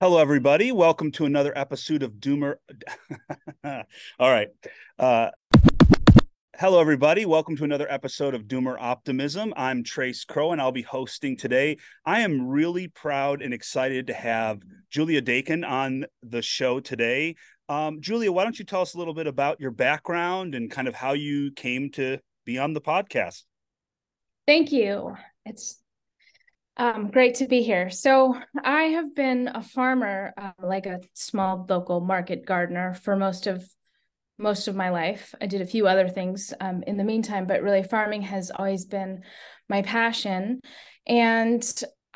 Hello, everybody. Welcome to another episode of Doomer. All right. Uh, hello, everybody. Welcome to another episode of Doomer Optimism. I'm Tres Crow, and I'll be hosting today. I am really proud and excited to have Julia Dakin on the show today. Um, Julia, why don't you tell us a little bit about your background and kind of how you came to be on the podcast? Thank you. It's um, great to be here. So I have been a farmer, uh, like a small local market gardener, for most of most of my life. I did a few other things um, in the meantime, but really farming has always been my passion. And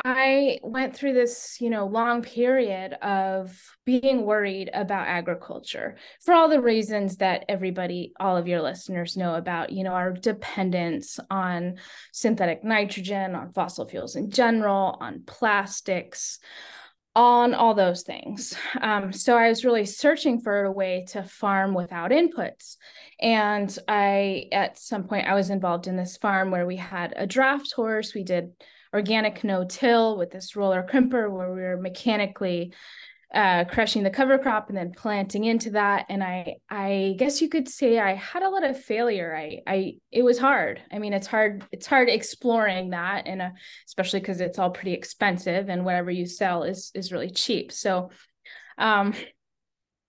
I went through this, you know, long period of being worried about agriculture for all the reasons that everybody, all of your listeners know about, you know, our dependence on synthetic nitrogen, on fossil fuels in general, on plastics, on all those things. Um, so I was really searching for a way to farm without inputs. And I, at some point, I was involved in this farm where we had a draft horse. We did organic no-till with this roller crimper where we were mechanically uh, crushing the cover crop and then planting into that. And I, I guess you could say I had a lot of failure. I, I, it was hard. I mean, it's hard. It's hard exploring that, and especially because it's all pretty expensive, and whatever you sell is is really cheap. So, um,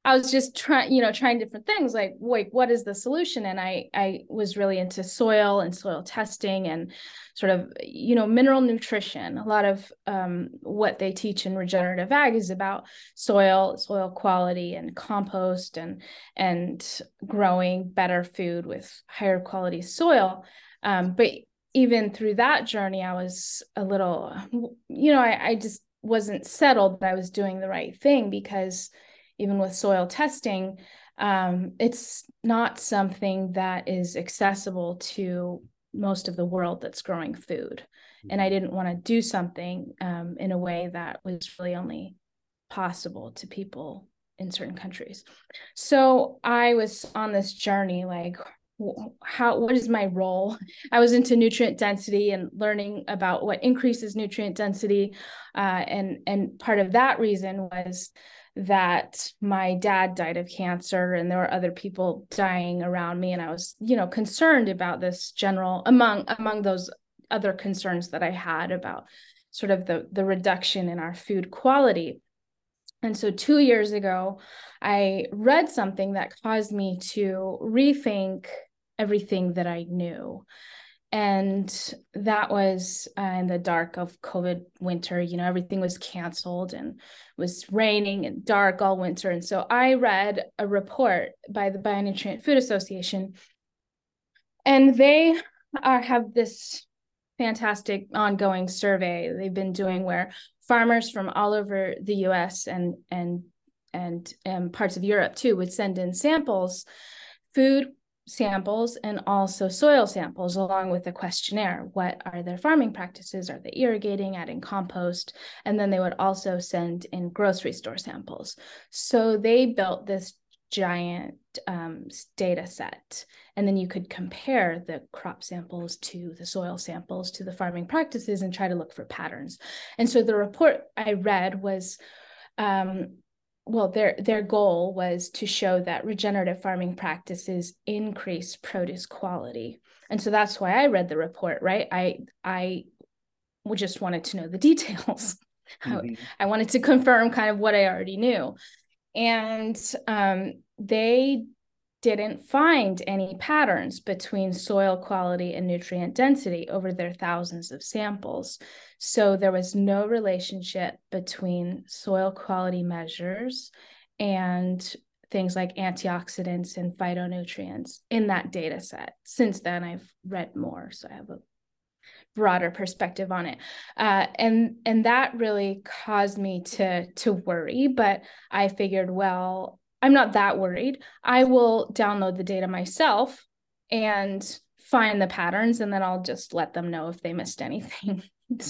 I was just trying, you know, trying different things like, wait, what is the solution? And I, I was really into soil and soil testing and sort of, you know, mineral nutrition. A lot of um, what they teach in regenerative ag is about soil, soil quality, and compost, and and growing better food with higher quality soil. Um, but even through that journey, I was a little, you know, I, I just wasn't settled that I was doing the right thing because even with soil testing, um, it's not something that is accessible to most of the world that's growing food. And I didn't want to do something um, in a way that was really only possible to people in certain countries. So I was on this journey like, how what is my role i was into nutrient density and learning about what increases nutrient density uh, and and part of that reason was that my dad died of cancer and there were other people dying around me. And i was you know concerned about this general among among those other concerns that i had about sort of the the reduction in our food quality. And so 2 years ago i read something that caused me to rethink everything that i knew and that was uh, in the dark of covid winter you know everything was canceled and was raining and dark all winter. And so i read a report by the bionutrient food association and they have this fantastic ongoing survey they've been doing where farmers from all over the us and and and, and parts of europe too would send in samples food samples and also soil samples along with a questionnaire. What are their farming practices? Are they irrigating, adding compost? And then they would also send in grocery store samples. So they built this giant um, data set. And then you could compare the crop samples to the soil samples to the farming practices and try to look for patterns. And so the report I read was um, well their their goal was to show that regenerative farming practices increase produce quality. And so that's why i read the report right? I i just wanted to know the details. Mm-hmm. I, I wanted to confirm kind of what i already knew. And um, they didn't find any patterns between soil quality and nutrient density over their thousands of samples. So there was no relationship between soil quality measures and things like antioxidants and phytonutrients in that data set. Since then, I've read more, so I have a broader perspective on it uh, and and that really caused me to to worry but i figured well I'm not that worried. I will download the data myself and find the patterns and then I'll just let them know if they missed anything.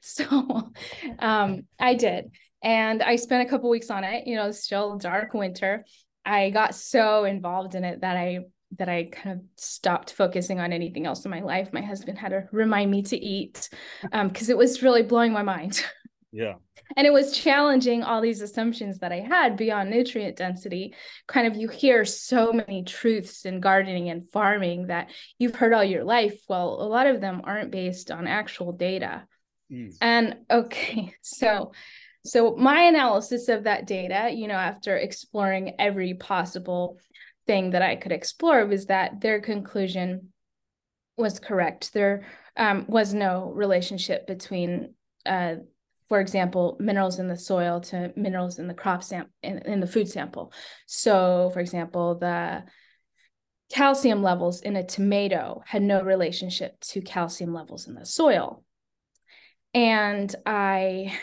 so um, I did. And I spent a couple weeks on it, you know, still dark winter. I got so involved in it that I that I kind of stopped focusing on anything else in my life. My husband had to remind me to eat because um, it was really blowing my mind. Yeah. And it was challenging all these assumptions that I had beyond nutrient density. Kind of, you hear so many truths in gardening and farming that you've heard all your life. Well, a lot of them aren't based on actual data. Mm. And okay, so so my analysis of that data, you know, after exploring every possible thing that I could explore, was that their conclusion was correct. There um, was no relationship between, uh, for example, minerals in the soil to minerals in the crop sample in, in the food sample. So, for example, the calcium levels in a tomato had no relationship to calcium levels in the soil. And I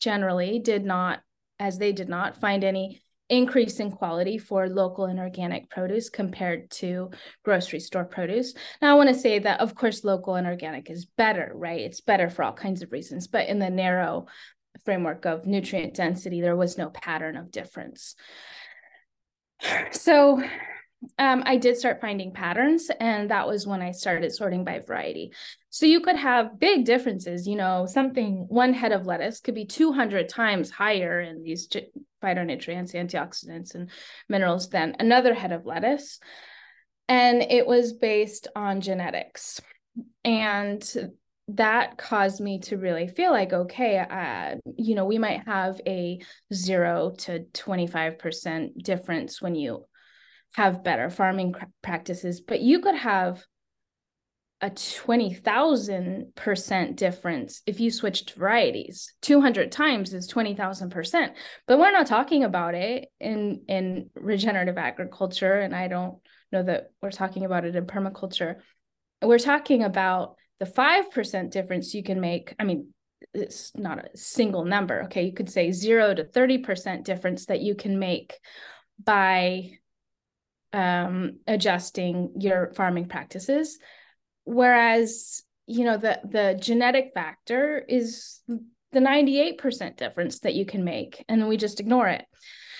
generally did not, as they did not, find any increase in quality for local and organic produce compared to grocery store produce. Now, I want to say that, of course, local and organic is better, right? It's better for all kinds of reasons, but in the narrow framework of nutrient density, there was no pattern of difference. So, um, I did start finding patterns, and that was when I started sorting by variety. So you could have big differences. You know, something one head of lettuce could be 200 times higher in these phytonutrients, antioxidants, and minerals than another head of lettuce. And it was based on genetics. And that caused me to really feel like okay uh, you know we might have a 0 to 25% difference when you have better farming practices, but you could have a 20,000% difference if you switched varieties. 200 times is 20,000%. But we're not talking about it in in regenerative agriculture and I don't know that we're talking about it in permaculture. We're talking about the 5% difference you can make. I mean, it's not a single number, okay? You could say 0 to 30% difference that you can make by um, adjusting your farming practices. Whereas you know the the genetic factor is the 98% difference that you can make and we just ignore it.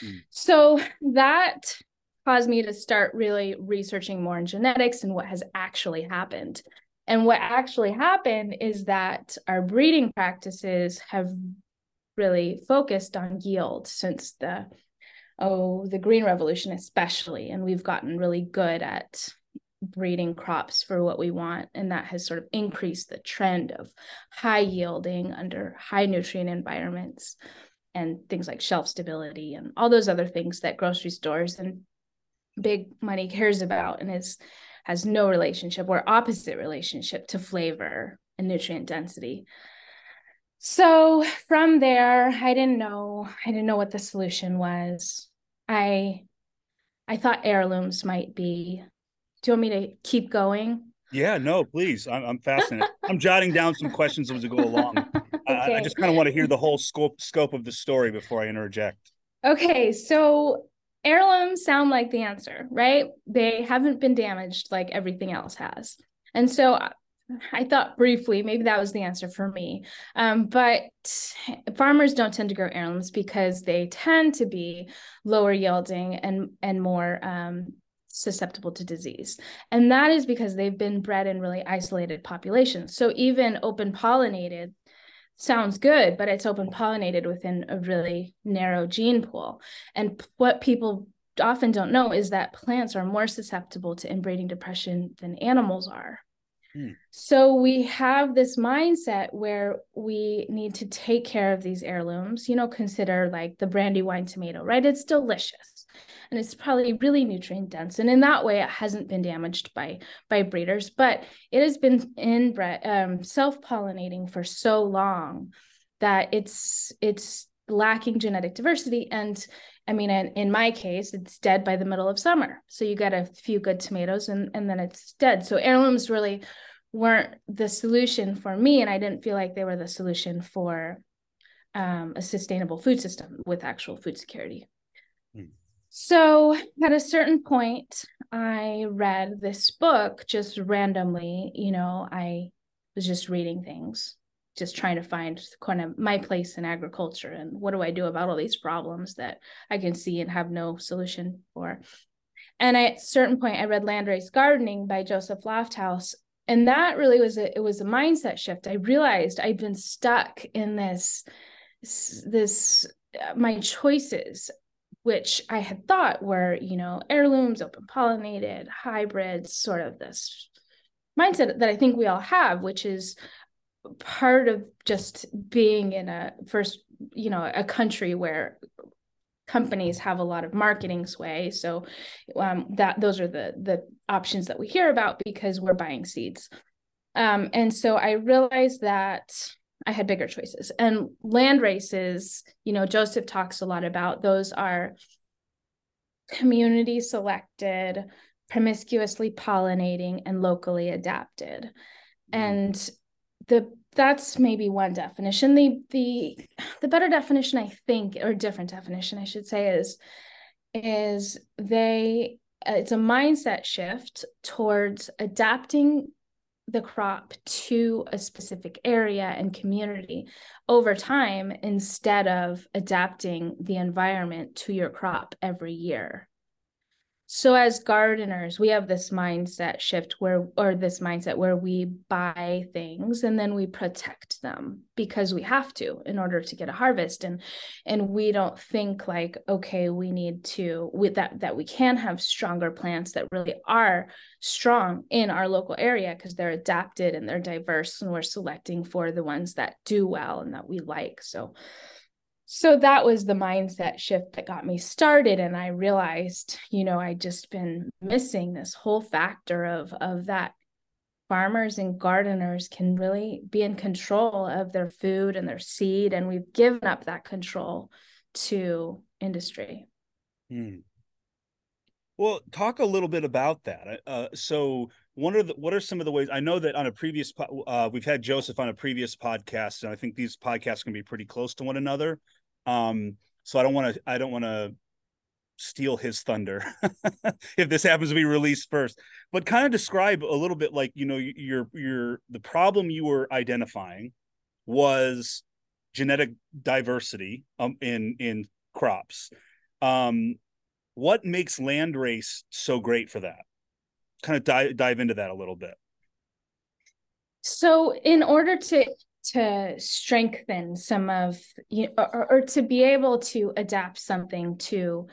Mm. so that caused me to start really researching more in genetics and what has actually happened. And what actually happened is that our breeding practices have really focused on yield since the oh, the green revolution, especially. And we've gotten really good at breeding crops for what we want. And that has sort of increased the trend of high yielding under high nutrient environments and things like shelf stability and all those other things that grocery stores and big money cares about and is has no relationship or opposite relationship to flavor and nutrient density. So from there, I didn't know, I didn't know what the solution was. I I thought heirlooms might be. Do you want me to keep going? Yeah, no, please. I'm, I'm fascinated. I'm jotting down some questions as we go along. okay. I, I just kind of want to hear the whole scope scope of the story before I interject. Okay, so heirlooms sound like the answer, right? They haven't been damaged like everything else has. And so I thought briefly maybe that was the answer for me. Um, but farmers don't tend to grow heirlooms because they tend to be lower yielding and and more um, susceptible to disease. And that is because they've been bred in really isolated populations. So even open pollinated sounds good, but it's open pollinated within a really narrow gene pool. And what people often don't know is that plants are more susceptible to inbreeding depression than animals are. Hmm. So we have this mindset where we need to take care of these heirlooms, you know, consider like the Brandywine tomato, right? It's delicious and it's probably really nutrient dense. And in that way, it hasn't been damaged by by breeders, but it has been inbred, um, self-pollinating for so long that it's it's lacking genetic diversity. And I mean, in, in my case, it's dead by the middle of summer. So you get a few good tomatoes and, and then it's dead. So heirlooms really weren't the solution for me. And I didn't feel like they were the solution for um, a sustainable food system with actual food security. Mm. So at a certain point, I read this book just randomly. You know, I was just reading things just trying to find kind of my place in agriculture and what do I do about all these problems that I can see and have no solution for. And at a certain point, I read Landrace Gardening by Joseph Lofthouse. and that really was a it was a mindset shift i realized i'd been stuck in this this uh, my choices which i had thought were you know heirlooms open pollinated hybrids sort of this mindset that i think we all have which is part of just being in a first you know a country where companies have a lot of marketing sway. So um, that those are the the options that we hear about because we're buying seeds. Um, and so i realized that i had bigger choices. And land races you know joseph talks a lot about those are community selected promiscuously pollinating and locally adapted. Mm-hmm. and the that's maybe one definition. The the the better definition i think or different definition i should say is is they uh, it's a mindset shift towards adapting the crop to a specific area and community over time instead of adapting the environment to your crop every year so as gardeners we have this mindset shift where or this mindset where we buy things and then we protect them because we have to in order to get a harvest. And and we don't think like okay we need to with that that we can have stronger plants that really are strong in our local area because they're adapted and they're diverse and we're selecting for the ones that do well and that we like. So so that was the mindset shift that got me started and i realized you know I'd just been missing this whole factor of of that farmers and gardeners can really be in control of their food and their seed and we've given up that control to industry. Hmm. well talk a little bit about that. Uh, so what are the what are some of the ways i know that on a previous uh, we've had joseph on a previous podcast and i think these podcasts can be pretty close to one another um, so I don't want to I don't want to steal his thunder if this happens to be released first. But kind of describe a little bit like you know your your the problem you were identifying was genetic diversity um, in in crops. Um, what makes landrace so great for that? Kind of dive dive into that a little bit. So, in order to to strengthen some of you or, or to be able to adapt something to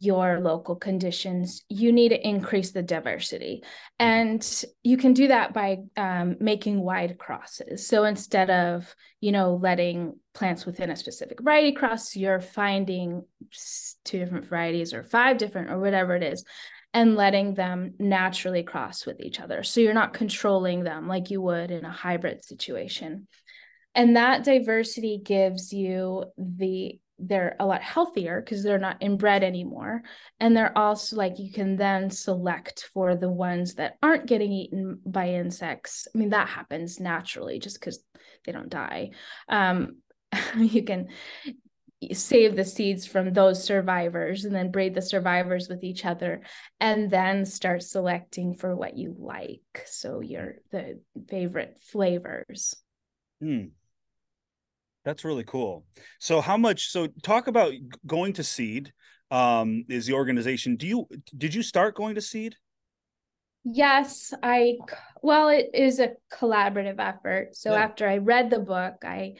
your local conditions, you need to increase the diversity. And you can do that by um, making wide crosses. So instead of, you know, letting plants within a specific variety cross, you're finding two different varieties or five different or whatever it is and letting them naturally cross with each other. So you're not controlling them like you would in a hybrid situation. And that diversity gives you the they're a lot healthier because they're not inbred anymore. And they're also like you can then select for the ones that aren't getting eaten by insects. I mean, that happens naturally just because they don't die. Um, you can save the seeds from those survivors and then breed the survivors with each other and then start selecting for what you like. So your the favorite flavors. Hmm. that's really cool. So how much so talk about going to seed um is the organization. Do you did you start going to seed? Yes i well it is a collaborative effort. So yeah. after i read the book i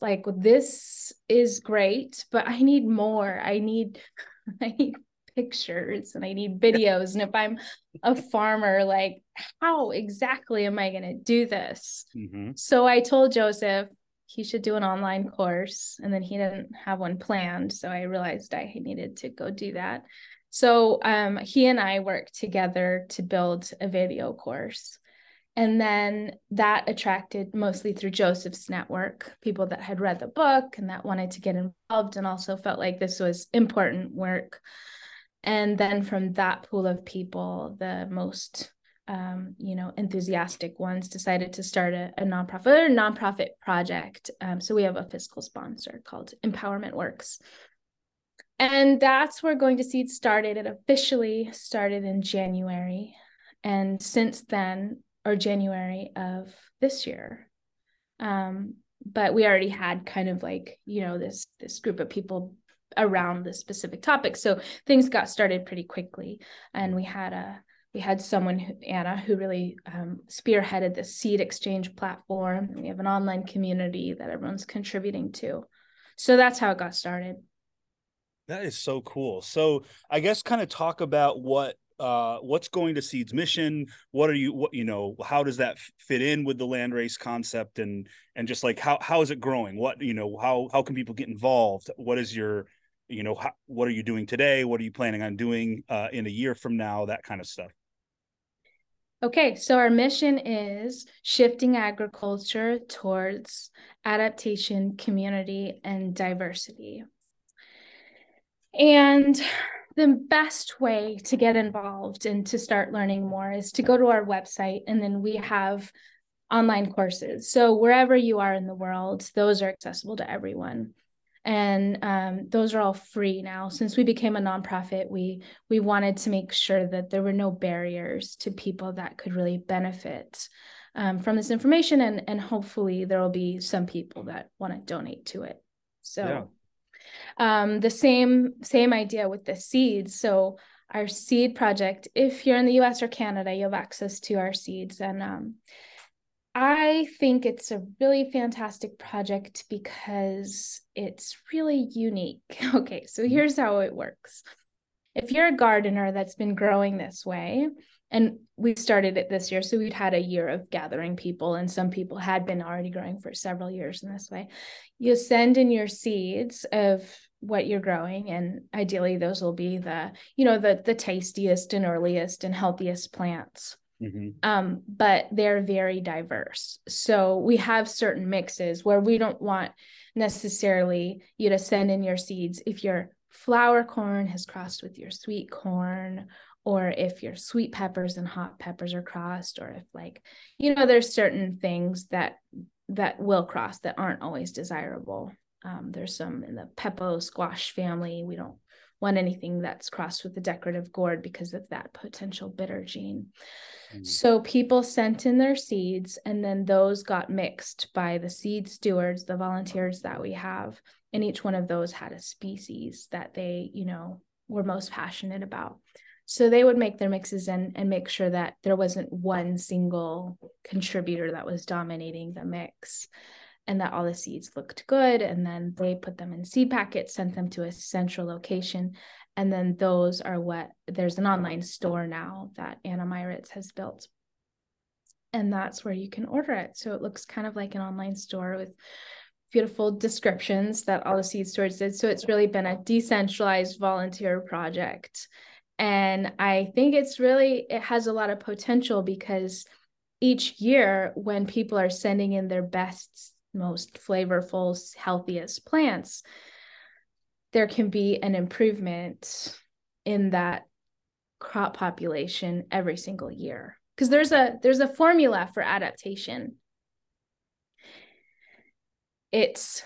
like this is great but i need more. I need i need pictures and i need videos. And if i'm a farmer like how exactly am i going to do this? Mm-hmm. so i told joseph he should do an online course and then he didn't have one planned. So i realized i needed to go do that. So um, he and i worked together to build a video course and then that attracted mostly through Joseph's network, people that had read the book and that wanted to get involved and also felt like this was important work. And then from that pool of people, the most um, you know, enthusiastic ones decided to start a, a nonprofit or a nonprofit project. Um, so we have a fiscal sponsor called Empowerment Works. And that's where Going to Seed started. It officially started in January. And since then, or January of this year. Um, but we already had kind of like, you know, this this group of people around this specific topic. So things got started pretty quickly. And we had a we had someone, who, Anna, who really um, spearheaded the seed exchange platform. We have an online community that everyone's contributing to. So that's how it got started. That is so cool. So I guess kind of talk about what uh what's going to seed's mission? What are you what you know how does that fit in with the land race concept? And and just like how how is it growing? What you know how how can people get involved? What is your you know how, what are you doing today? What are you planning on doing uh in a year from now? That kind of stuff. Okay, so our mission is shifting agriculture towards adaptation, community, and diversity. And the best way to get involved and to start learning more is to go to our website, and then we have online courses. So wherever you are in the world, those are accessible to everyone and um, those are all free now since we became a nonprofit we we wanted to make sure that there were no barriers to people that could really benefit um, from this information and and hopefully there will be some people that want to donate to it so yeah. Um, the same same idea with the seeds so our seed project if you're in the us or canada you have access to our seeds and um, I think it's a really fantastic project because it's really unique. Okay, so mm-hmm. here's how it works. If you're a gardener that's been growing this way, and we started it this year, so we'd had a year of gathering people, and some people had been already growing for several years in this way. You send in your seeds of what you're growing and ideally those will be the you know the the tastiest and earliest and healthiest plants Mm-hmm. Um, but they're very diverse. So we have certain mixes where we don't want necessarily you to send in your seeds if your flour corn has crossed with your sweet corn or if your sweet peppers and hot peppers are crossed or if like you know there's certain things that that will cross that aren't always desirable um, there's some in the pepo squash family we don't want anything that's crossed with the decorative gourd because of that potential bitter gene. Mm. So people sent in their seeds, and then those got mixed by the seed stewards, the volunteers that we have. And each one of those had a species that they, you know, were most passionate about. So they would make their mixes and, and make sure that there wasn't one single contributor that was dominating the mix and that all the seeds looked good. And then they put them in seed packets, sent them to a central location. And then those are what there's an online store now that Anna Myritz has built. And that's where you can order it. So it looks kind of like an online store with beautiful descriptions that all the seed stores did. So it's really been a decentralized volunteer project. And I think it's really, it has a lot of potential because each year when people are sending in their best most flavorful, healthiest plants, there can be an improvement in that crop population every single year. Because there's a there's a formula for adaptation. It's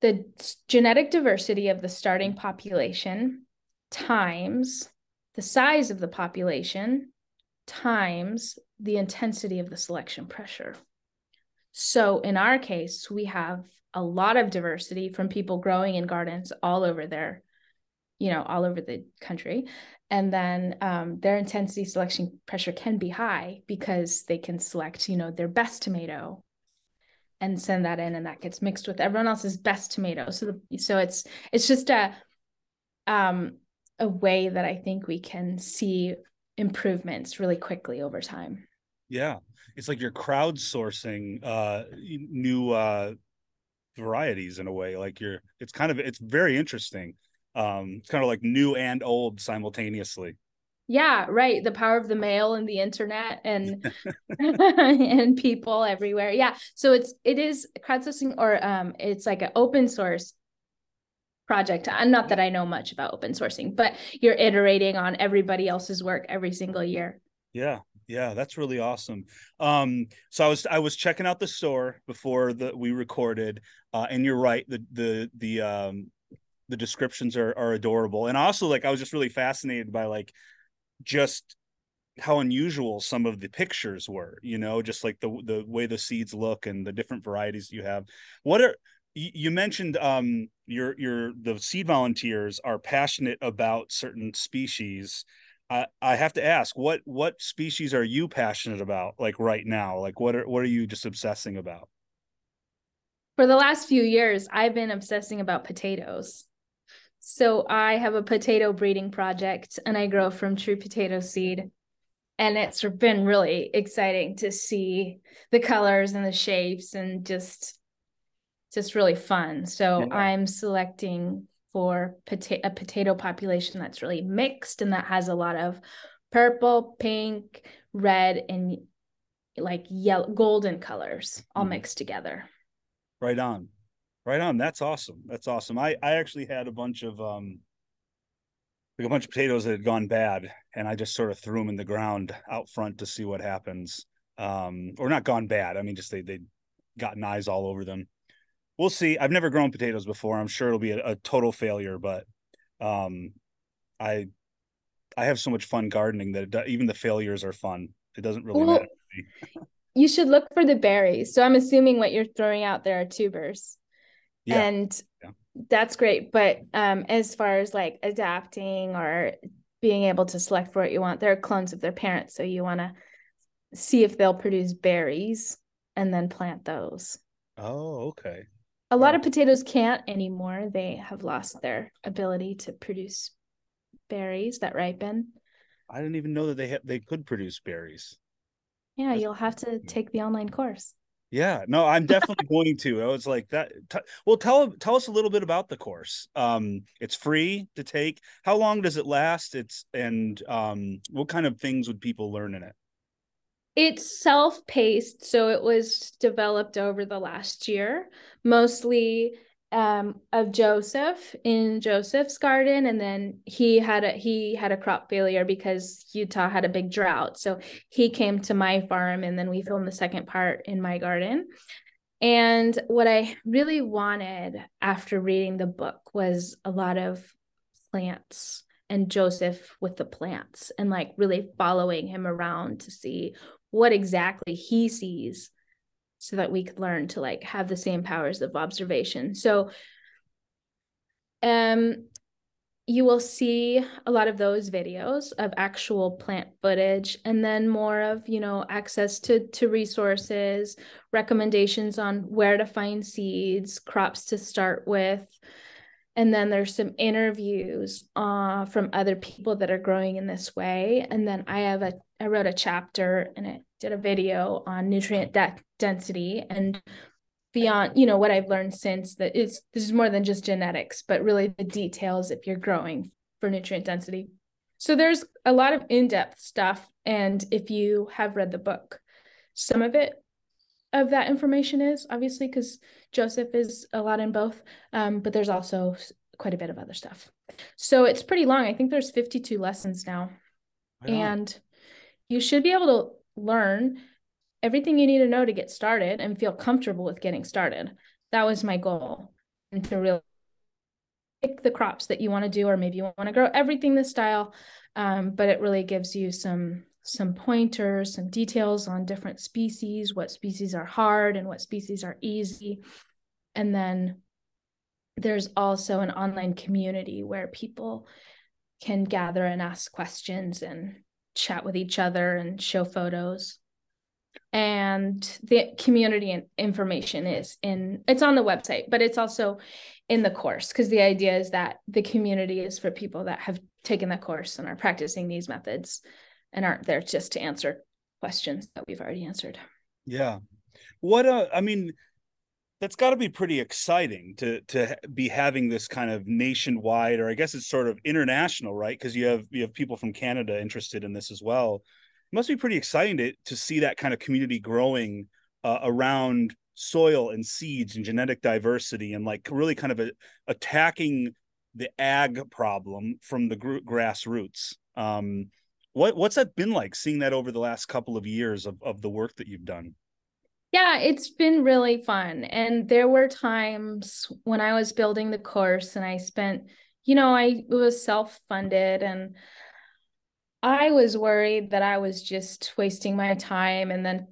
the genetic diversity of the starting population times the size of the population times the intensity of the selection pressure so in our case, we have a lot of diversity from people growing in gardens all over there, you know, all over the country. And then um, their intensity selection pressure can be high because they can select, you know, their best tomato and send that in, and that gets mixed with everyone else's best tomato. So the, so it's it's just a um, a way that I think we can see improvements really quickly over time. Yeah, it's like you're crowdsourcing uh new uh varieties in a way like you're it's kind of it's very interesting. Um it's kind of like new and old simultaneously. Yeah right. The power of the mail and the internet and and people everywhere. Yeah. So it's it is crowdsourcing or um it's like an open source project and not that i know much about open sourcing but you're iterating on everybody else's work every single year. Yeah yeah that's really awesome. Um so i was i was checking out the store before the we recorded uh and you're right the the the um the descriptions are are adorable. And also like i was just really fascinated by like just how unusual some of the pictures were you know just like the the way the seeds look and the different varieties you have. What are you mentioned um your your the seed volunteers are passionate about certain species. I, I have to ask what what species are you passionate about like right now? Like what are what are you just obsessing about? For the last few years i've been obsessing about potatoes. So i have a potato breeding project and i grow from true potato seed. And it's been really exciting to see the colors and the shapes and just just really fun so yeah. i'm selecting for pota- a potato population that's really mixed and that has a lot of purple, pink, red, and like yellow, golden colors all mm. mixed together. Right on. Right on. That's awesome. That's awesome. I I actually had a bunch of um like a bunch of potatoes that had gone bad and I just sort of threw them in the ground out front to see what happens. Um or not gone bad. I mean just they they gotten eyes all over them we'll see. I've never grown potatoes before. I'm sure it'll be a, a total failure, but um, I I have so much fun gardening that it, even the failures are fun. It doesn't really well, matter. you should look for the berries. So I'm assuming what you're throwing out there are tubers. Yeah. And yeah. that's great. But um, as far as like adapting or being able to select for what you want, they're clones of their parents. So you want to see if they'll produce berries and then plant those. Oh, okay a lot of potatoes can't anymore. They have lost their ability to produce berries that ripen. I didn't even know that they ha- they could produce berries. Yeah, That's you'll have to take the online course. Yeah, no, I'm definitely going to. I was like that. T- well, tell tell us a little bit about the course. Um, it's free to take. How long does it last? It's and um, what kind of things would people learn in it? It's self paced, so it was developed over the last year, mostly um, of Joseph in Joseph's garden, and then he had a he had a crop failure because Utah had a big drought. So he came to my farm, and then we filmed the second part in my garden. And what I really wanted after reading the book was a lot of plants and Joseph with the plants and like really following him around to see what exactly he sees so that we could learn to like have the same powers of observation. So um you will see a lot of those videos of actual plant footage and then more of you know access to to resources recommendations on where to find seeds crops to start with. And then there's some interviews uh, from other people that are growing in this way. And then i have a i wrote a chapter and it did a video on nutrient de- density and beyond you know what i've learned since that it's this is more than just genetics but really the details if you're growing for nutrient density. So there's a lot of in-depth stuff and if you have read the book some of it of that information is obviously because joseph is a lot in both um, but there's also quite a bit of other stuff. So it's pretty long. I think there's 52 lessons now. And you should be able to learn everything you need to know to get started and feel comfortable with getting started. That was my goal. And to really pick the crops that you want to do, or maybe you want to grow everything this style. Um, but it really gives you some some pointers, some details on different species, what species are hard and what species are easy. And then there's also an online community where people can gather and ask questions and chat with each other and show photos. And the community information is in it's on the website but it's also in the course because the idea is that the community is for people that have taken the course and are practicing these methods and aren't there just to answer questions that we've already answered. Yeah. What uh i mean that's got to be pretty exciting to to be having this kind of nationwide or i guess it's sort of international right? Because you have you have people from canada interested in this as well. It must be pretty exciting to, to see that kind of community growing uh, around soil and seeds and genetic diversity and like really kind of a, attacking the ag problem from the gr- grassroots. Um, what what's that been like seeing that over the last couple of years of, of the work that you've done yeah, it's been really fun. And there were times when I was building the course and I spent, you know, I was self funded and I was worried that I was just wasting my time and then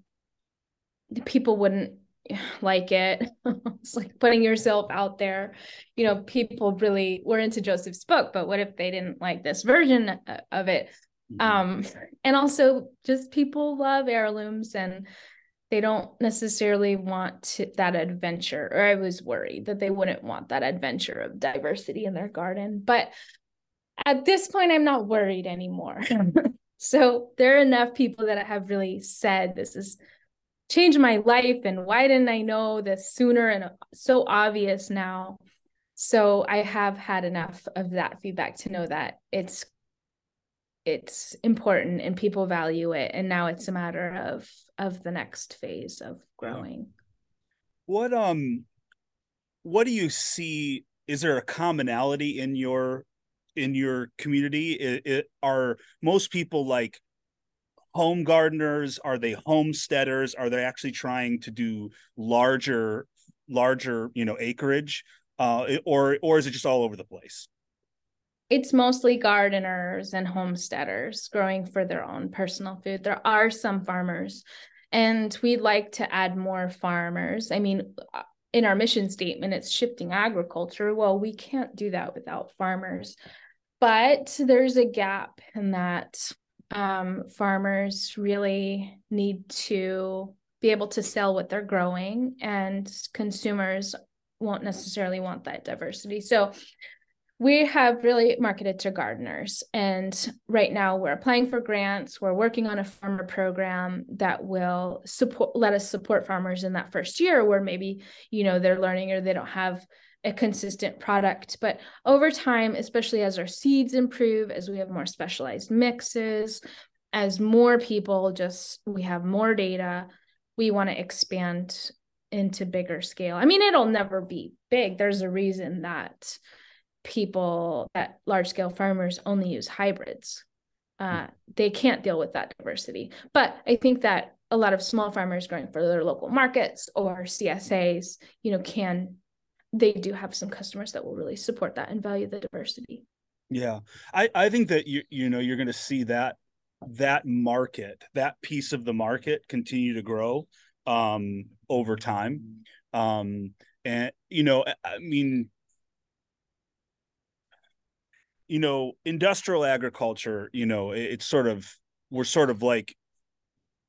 people wouldn't like it. it's like putting yourself out there. You know, people really were into Joseph's book, but what if they didn't like this version of it? Mm-hmm. Um, and also just people love heirlooms and they don't necessarily want to, that adventure or i was worried that they wouldn't want that adventure of diversity in their garden but at this point i'm not worried anymore. So there are enough people that have really said this has changed my life and why didn't i know this sooner? And so obvious now. So i have had enough of that feedback to know that it's it's important and people value it. And now it's a matter of of the next phase of growing. What um what do you see is there a commonality in your in your community? It, it, are most people like home gardeners? Are they homesteaders? Are they actually trying to do larger larger you know acreage? Uh or or is it just all over the place it's mostly gardeners and homesteaders growing for their own personal food. There are some farmers, and we'd like to add more farmers. I mean, uh, in our mission statement, it's shifting agriculture. Well, we can't do that without farmers, but there's a gap in that um, farmers really need to be able to sell what they're growing, and consumers won't necessarily want that diversity. So we have really marketed to gardeners and right now we're applying for grants. We're working on a farmer program that will support let us support farmers in that first year where maybe you know they're learning or they don't have a consistent product. But over time especially as our seeds improve as we have more specialized mixes as more people just we have more data we want to expand into bigger scale. I mean it'll never be big. There's a reason that people that large scale farmers only use hybrids. Uh, they can't deal with that diversity. But i think that a lot of small farmers growing for their local markets or csas you know can they do have some customers that will really support that and value the diversity. Yeah. I i think that you you know you're going to see that that market that piece of the market continue to grow um over time. Um and you know i mean you know, industrial agriculture, you know, it, it's sort of we're sort of like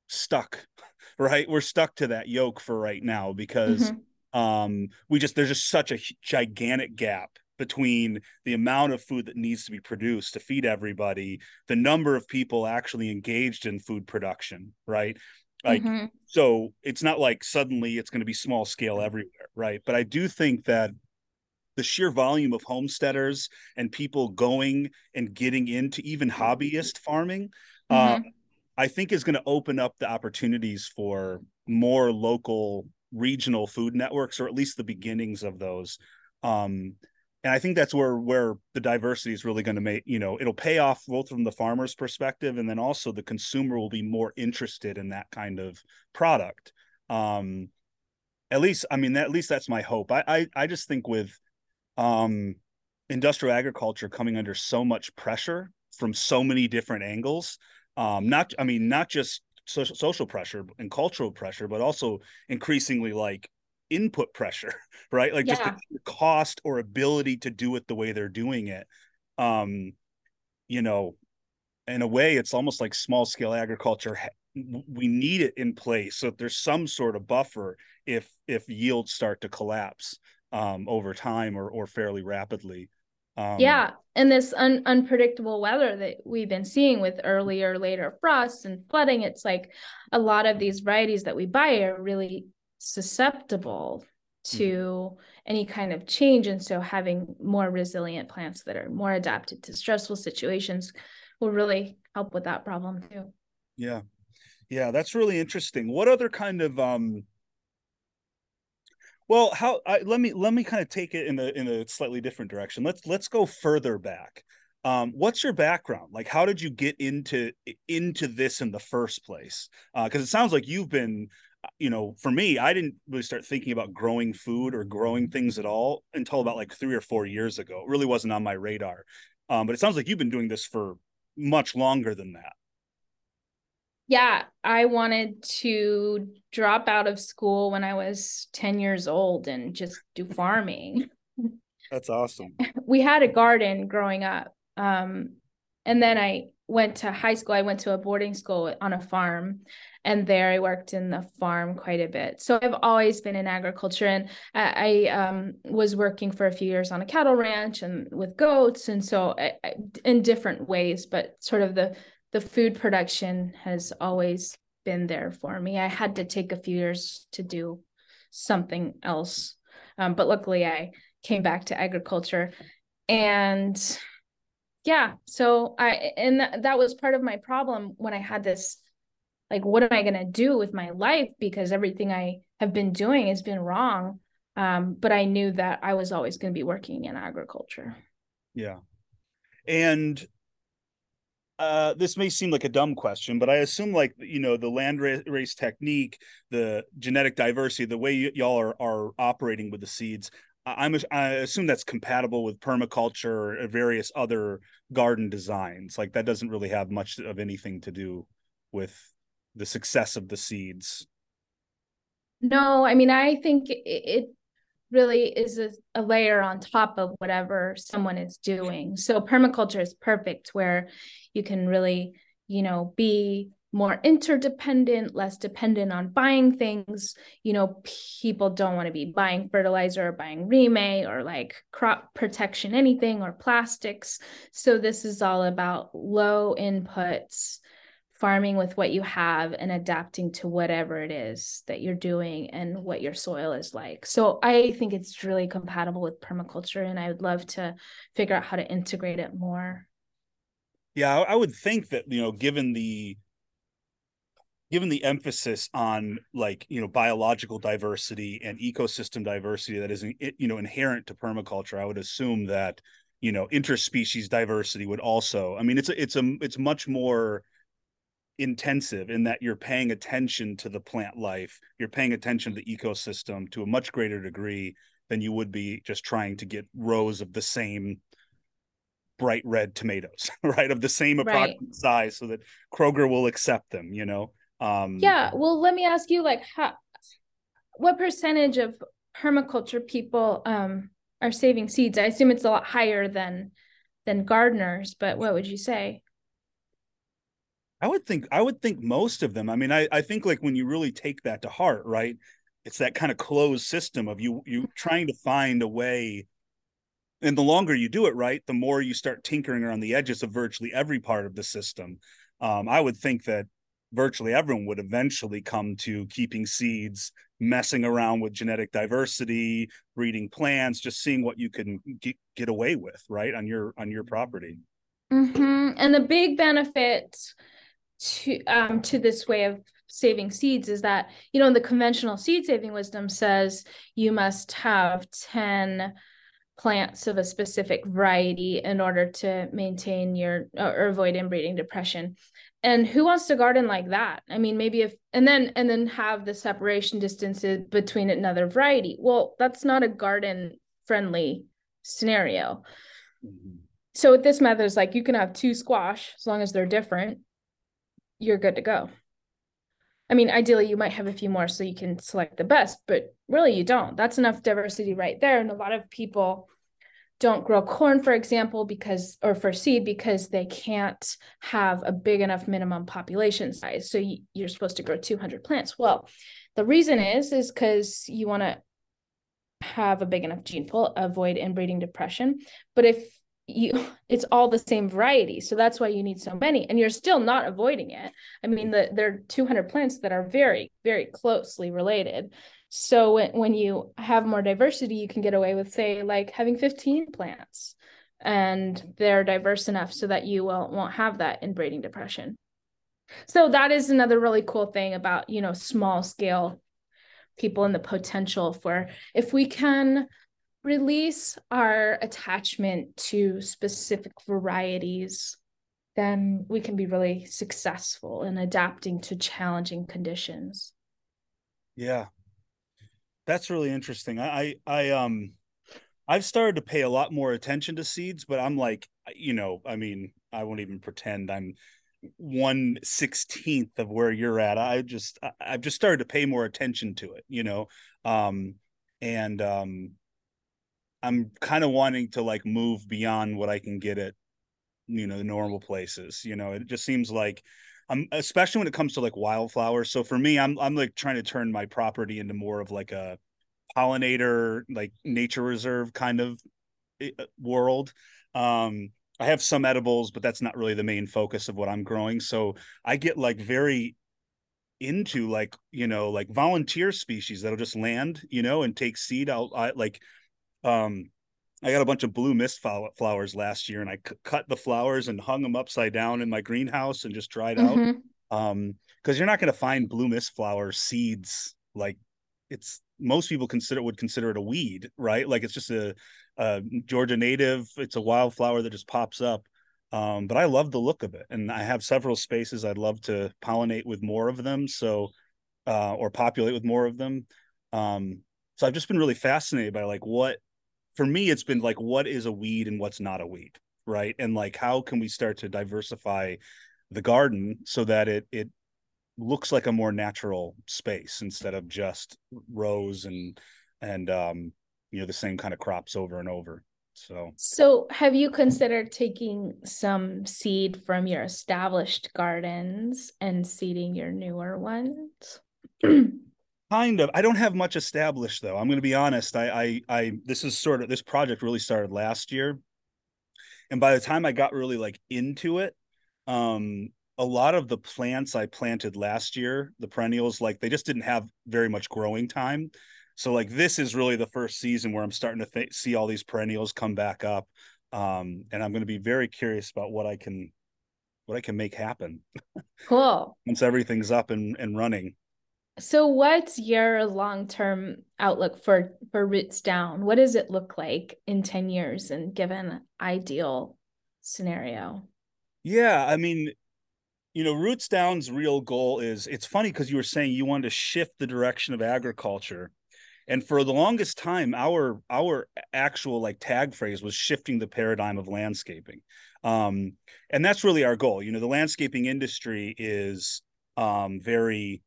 stuck, right? We're stuck to that yoke for right now because mm-hmm. um we just there's just such a gigantic gap between the amount of food that needs to be produced to feed everybody, the number of people actually engaged in food production, right? Like mm-hmm. so it's not like suddenly it's going to be small scale everywhere, right? But I do think that the sheer volume of homesteaders and people going and getting into even hobbyist farming mm-hmm. uh, i think is going to open up the opportunities for more local regional food networks or at least the beginnings of those. Um, and i think that's where where the diversity is really going to make you know it'll pay off both from the farmer's perspective and then also the consumer will be more interested in that kind of product. Um at least i mean at least that's my hope. I, I i just think with um, industrial agriculture coming under so much pressure from so many different angles. Um, not, I mean, not just social, social pressure and cultural pressure, but also increasingly like input pressure, right? Like yeah. just the cost or ability to do it the way they're doing it. Um, you know, in a way, it's almost like small scale agriculture. We need it in place so there's some sort of buffer if if yields start to collapse um, over time or or fairly rapidly. Um, yeah, and this un- unpredictable weather that we've been seeing with earlier, later frosts and flooding, it's like a lot of these varieties that we buy are really susceptible to mm-hmm. any kind of change. And so having more resilient plants that are more adapted to stressful situations will really help with that problem too. Yeah. Yeah, that's really interesting. What other kind of um well, how I, let me let me kind of take it in a in a slightly different direction. Let's let's go further back. Um, what's your background? Like, how did you get into into this in the first place? Because uh, it sounds like you've been, uh, you know, for me, I didn't really start thinking about growing food or growing things at all until about like three or four years ago. It really wasn't on my radar. Um, but it sounds like you've been doing this for much longer than that yeah, I wanted to drop out of school when I was 10 years old and just do farming. That's awesome. We had a garden growing up. Um, and then I went to high school, I went to a boarding school on a farm, and there I worked in the farm quite a bit. So I've always been in agriculture, and I, I um, was working for a few years on a cattle ranch and with goats, and so I, I, in different ways. But sort of the the food production has always been there for me. I had to take a few years to do something else, um, but luckily I came back to agriculture, and yeah so i and th- that was part of my problem when i had this like what am i going to do with my life? Because everything i have been doing has been wrong. Um, but i knew that i was always going to be working in agriculture. Yeah. And uh, this may seem like a dumb question, but I assume like you know the land race technique, the genetic diversity, the way y- y'all are are operating with the seeds. I'm I assume that's compatible with permaculture or various other garden designs. Like that doesn't really have much of anything to do with the success of the seeds. No, I mean I think it really is a, a layer on top of whatever someone is doing. So permaculture is perfect where you can really, you know, be more interdependent, less dependent on buying things. You know, people don't want to be buying fertilizer or buying Reemay or like crop protection, anything or plastics. So this is all about low inputs, farming with what you have and adapting to whatever it is that you're doing and what your soil is like. So I think it's really compatible with permaculture and I would love to figure out how to integrate it more. Yeah, I would think that, you know, given the given the emphasis on like you know biological diversity and ecosystem diversity that is you know inherent to permaculture i would assume that you know interspecies diversity would also i mean it's a, it's a it's much more intensive in that you're paying attention to the plant life you're paying attention to the ecosystem to a much greater degree than you would be just trying to get rows of the same bright red tomatoes right of the same approximate right. size so that kroger will accept them you know um, yeah. Well, let me ask you, like, how, what percentage of permaculture people um, are saving seeds? I assume it's a lot higher than than gardeners, but what would you say? I would think I would think most of them. I mean, I, I think like when you really take that to heart, right? It's that kind of closed system of you you trying to find a way. And the longer you do it right, the more you start tinkering around the edges of virtually every part of the system. Um, I would think that virtually everyone would eventually come to keeping seeds, messing around with genetic diversity, breeding plants, just seeing what you can get, get away with, right, on your on your property. Mm-hmm. And the big benefit to um, to this way of saving seeds is that you know the conventional seed saving wisdom says you must have 10 plants of a specific variety in order to maintain your or avoid inbreeding depression. And who wants to garden like that? I mean maybe if and then and then have the separation distances between another variety. Well that's not a garden friendly scenario. Mm-hmm. so with this method it's like you can have two squash as long as they're different you're good to go i mean ideally you might have a few more so you can select the best but really you don't that's enough diversity right there and a lot of people don't grow corn, for example, because or for seed because they can't have a big enough minimum population size. So you're supposed to grow 200 plants. Well, the reason is is because you want to have a big enough gene pool, avoid inbreeding depression. But if you it's all the same variety so that's why you need so many and you're still not avoiding it i mean the, there are 200 plants that are very very closely related so when, when you have more diversity, you can get away with, say, like having 15 plants and they're diverse enough so that you will, won't have that inbreeding depression. So that is another really cool thing about, you know, small scale people and the potential for if we can release our attachment to specific varieties, then we can be really successful in adapting to challenging conditions. Yeah, that's really interesting. I, I, I um, I've started to pay a lot more attention to seeds, but I'm like, you know, I mean, I won't even pretend I'm one sixteenth of where you're at. I just, I've just started to pay more attention to it, you know, um, and um, I'm kind of wanting to like move beyond what I can get at you know the normal places you know it just seems like i'm especially when it comes to like wildflowers. So for me i'm i'm like trying to turn my property into more of like a pollinator like nature reserve kind of eh, uh, world. Um i have some edibles but that's not really the main focus of what i'm growing. So i get like very into like you know like volunteer species that'll just land you know and take seed out I, like um I got a bunch of blue mist flowers last year, and I c- cut the flowers and hung them upside down in my greenhouse and just dried mm-hmm. out. Um, because you're not going to find blue mist flower seeds like it's most people consider would consider it a weed, right? Like it's just a, a Georgia native. It's a wildflower that just pops up. Um, but I love the look of it, and I have several spaces I'd love to pollinate with more of them. So, uh, or populate with more of them. Um, so I've just been really fascinated by like what for me it's been like what is a weed and what's not a weed right? And like how can we start to diversify the garden so that it it looks like a more natural space instead of just rows and and um you know the same kind of crops over and over so. So have you considered taking some seed from your established gardens and seeding your newer ones kind of i don't have much established though. I'm going to be honest I, I i this is sort of this project really started last year. And by the time i got really like into it um a lot of the plants i planted last year the perennials like they just didn't have very much growing time. So like this is really the first season where i'm starting to th- see all these perennials come back up um and i'm going to be very curious about what i can what i can make happen cool. once everything's up and, and running so what's your long-term outlook for for Roots Down? What does it look like in 10 years and given ideal scenario? Yeah, I mean, you know, Roots Down's real goal is it's funny because you were saying you wanted to shift the direction of agriculture. And for the longest time, our our actual like tag phrase was shifting the paradigm of landscaping. Um, and that's really our goal. You know, the landscaping industry is um very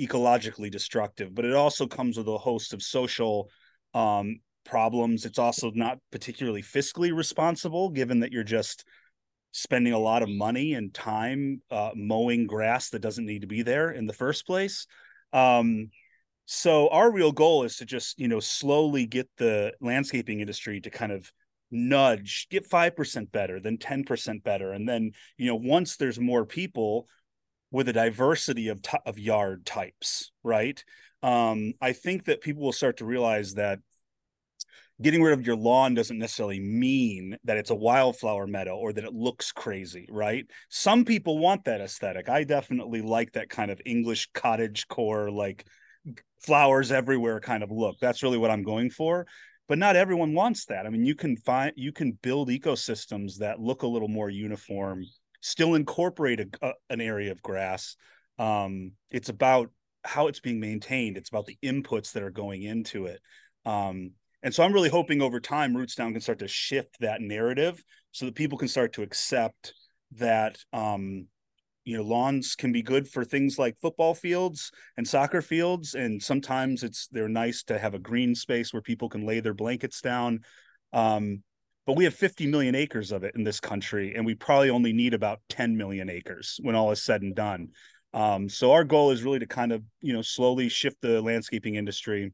ecologically destructive, but it also comes with a host of social um, problems. It's also not particularly fiscally responsible, given that you're just spending a lot of money and time uh, mowing grass that doesn't need to be there in the first place. Um, so our real goal is to just you know slowly get the landscaping industry to kind of nudge get 5% better then 10% better and then you know once there's more people with a diversity of t- of yard types, right? Um, I think that people will start to realize that getting rid of your lawn doesn't necessarily mean that it's a wildflower meadow or that it looks crazy, right? Some people want that aesthetic. I definitely like that kind of English cottage core, like flowers everywhere kind of look. That's really what I'm going for. But not everyone wants that. I mean, you can find you can build ecosystems that look a little more uniform still incorporate a, a, an area of grass. Um, it's about how it's being maintained. It's about the inputs that are going into it. Um, and so I'm really hoping over time, Roots Down can start to shift that narrative so that people can start to accept that um, you know lawns can be good for things like football fields and soccer fields and sometimes it's they're nice to have a green space where people can lay their blankets down um, but we have 50 million acres of it in this country and we probably only need about 10 million acres when all is said and done. Um, so our goal is really to kind of you know slowly shift the landscaping industry.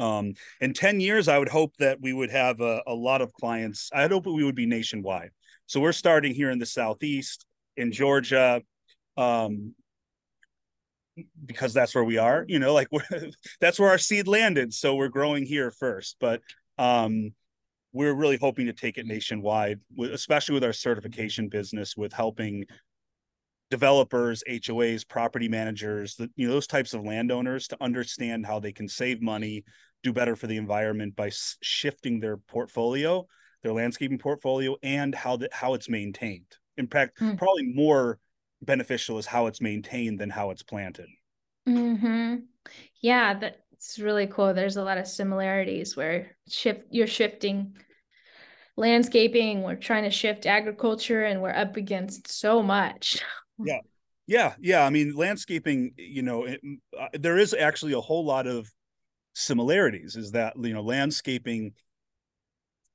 Um, in 10 years i would hope that we would have a, a lot of clients. I'd hope we would be nationwide. So we're starting here in the southeast in georgia um, because that's where we are you know like that's where our seed landed. So we're growing here first but um we're really hoping to take it nationwide, especially with our certification business, with helping developers, HOAs, property managers, the, you know, those types of landowners to understand how they can save money, do better for the environment by shifting their portfolio, their landscaping portfolio, and how that how it's maintained. In fact, mm. probably more beneficial is how it's maintained than how it's planted. Hmm. Yeah, that's really cool. There's a lot of similarities where shift you're shifting landscaping, we're trying to shift agriculture, and we're up against so much. Yeah. Yeah, yeah. I mean, landscaping, you know, it, uh, there is actually a whole lot of similarities. Is that you know, landscaping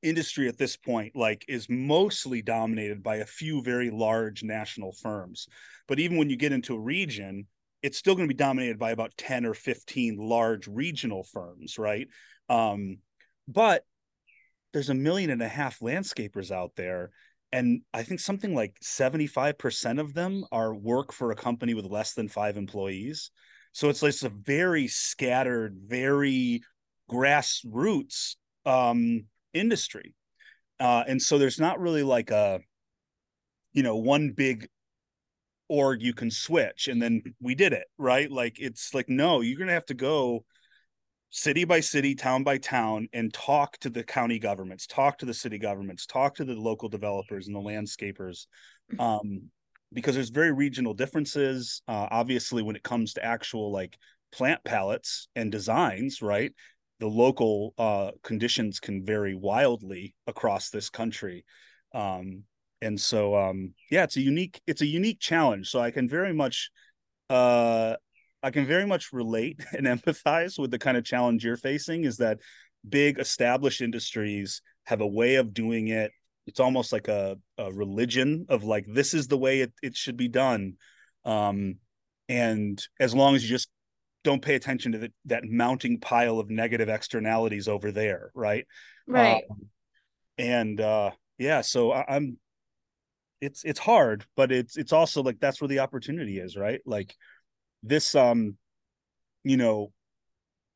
industry at this point like is mostly dominated by a few very large national firms but even when you get into a region it's still going to be dominated by about 10 or 15 large regional firms right? Um, but there's a million and a half landscapers out there and i think something like 75% of them are work for a company with less than five employees. So it's like a very scattered very grassroots um, industry. Uh, and so there's not really like a you know one big org you can switch and then we did it right? Like it's like no you're gonna have to go city by city town by town and talk to the county governments talk to the city governments talk to the local developers and the landscapers um, because there's very regional differences uh, obviously when it comes to actual like plant palettes and designs right? The local uh, conditions can vary wildly across this country um, and so um, yeah it's a unique it's a unique challenge. So i can very much uh, i can very much relate and empathize with the kind of challenge you're facing is that big established industries have a way of doing it. It's almost like a, a religion of like this is the way it, it should be done. Um, and as long as you just don't pay attention to the, that mounting pile of negative externalities over there right? Right. Um, and uh yeah so I, i'm it's it's hard but it's it's also like that's where the opportunity is right like this um you know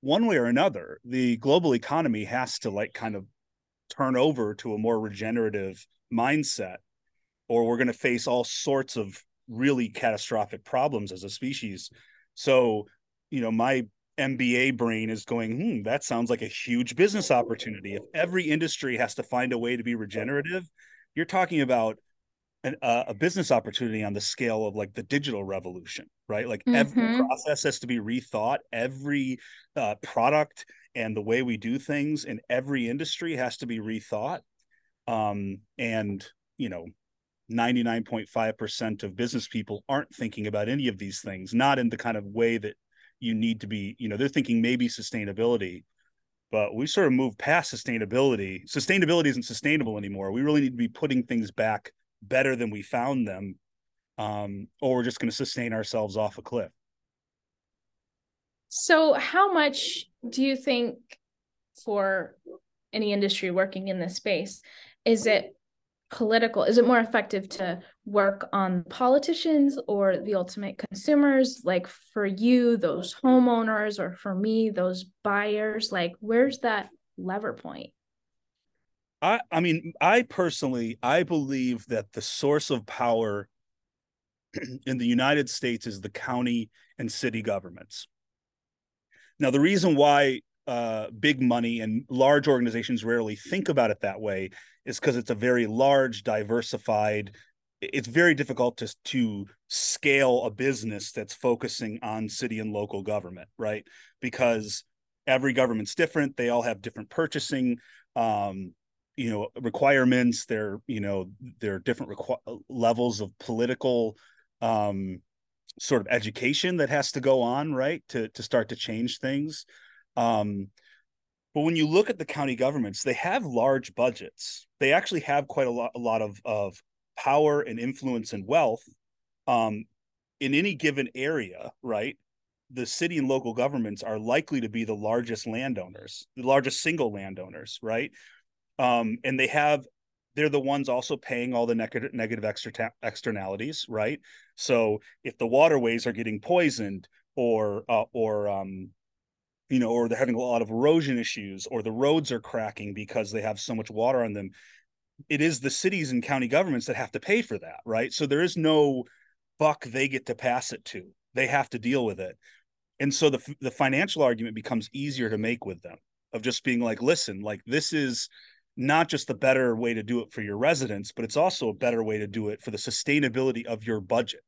one way or another the global economy has to like kind of turn over to a more regenerative mindset or we're going to face all sorts of really catastrophic problems as a species so you know my MBA brain is going, hmm, that sounds like a huge business opportunity. If every industry has to find a way to be regenerative, you're talking about an, uh, a business opportunity on the scale of like the digital revolution, right? Like mm-hmm. every process has to be rethought, every uh, product and the way we do things in every industry has to be rethought. Um, and, you know, 99.5% of business people aren't thinking about any of these things, not in the kind of way that you need to be, you know, they're thinking maybe sustainability, but we sort of moved past sustainability. Sustainability isn't sustainable anymore. We really need to be putting things back better than we found them, um, or we're just going to sustain ourselves off a cliff. So, how much do you think for any industry working in this space is it political is it more effective to work on politicians or the ultimate consumers like for you those homeowners or for me those buyers like where's that lever point i i mean i personally i believe that the source of power in the united states is the county and city governments now the reason why uh, big money and large organizations rarely think about it that way is because it's a very large, diversified. It's very difficult to to scale a business that's focusing on city and local government, right? Because every government's different. They all have different purchasing, um, you know, requirements. They're you know there are different requ- levels of political um, sort of education that has to go on, right, to to start to change things. Um, but when you look at the county governments, they have large budgets. They actually have quite a lot, a lot of, of power and influence and wealth um, in any given area, right? The city and local governments are likely to be the largest landowners, the largest single landowners, right? Um, and they have, they're the ones also paying all the negative, negative extra externalities, right? So if the waterways are getting poisoned or uh, or um, you know, or they're having a lot of erosion issues, or the roads are cracking because they have so much water on them. It is the cities and county governments that have to pay for that, right? So there is no buck they get to pass it to. They have to deal with it. And so the the financial argument becomes easier to make with them of just being like, listen, like this is not just the better way to do it for your residents, but it's also a better way to do it for the sustainability of your budget.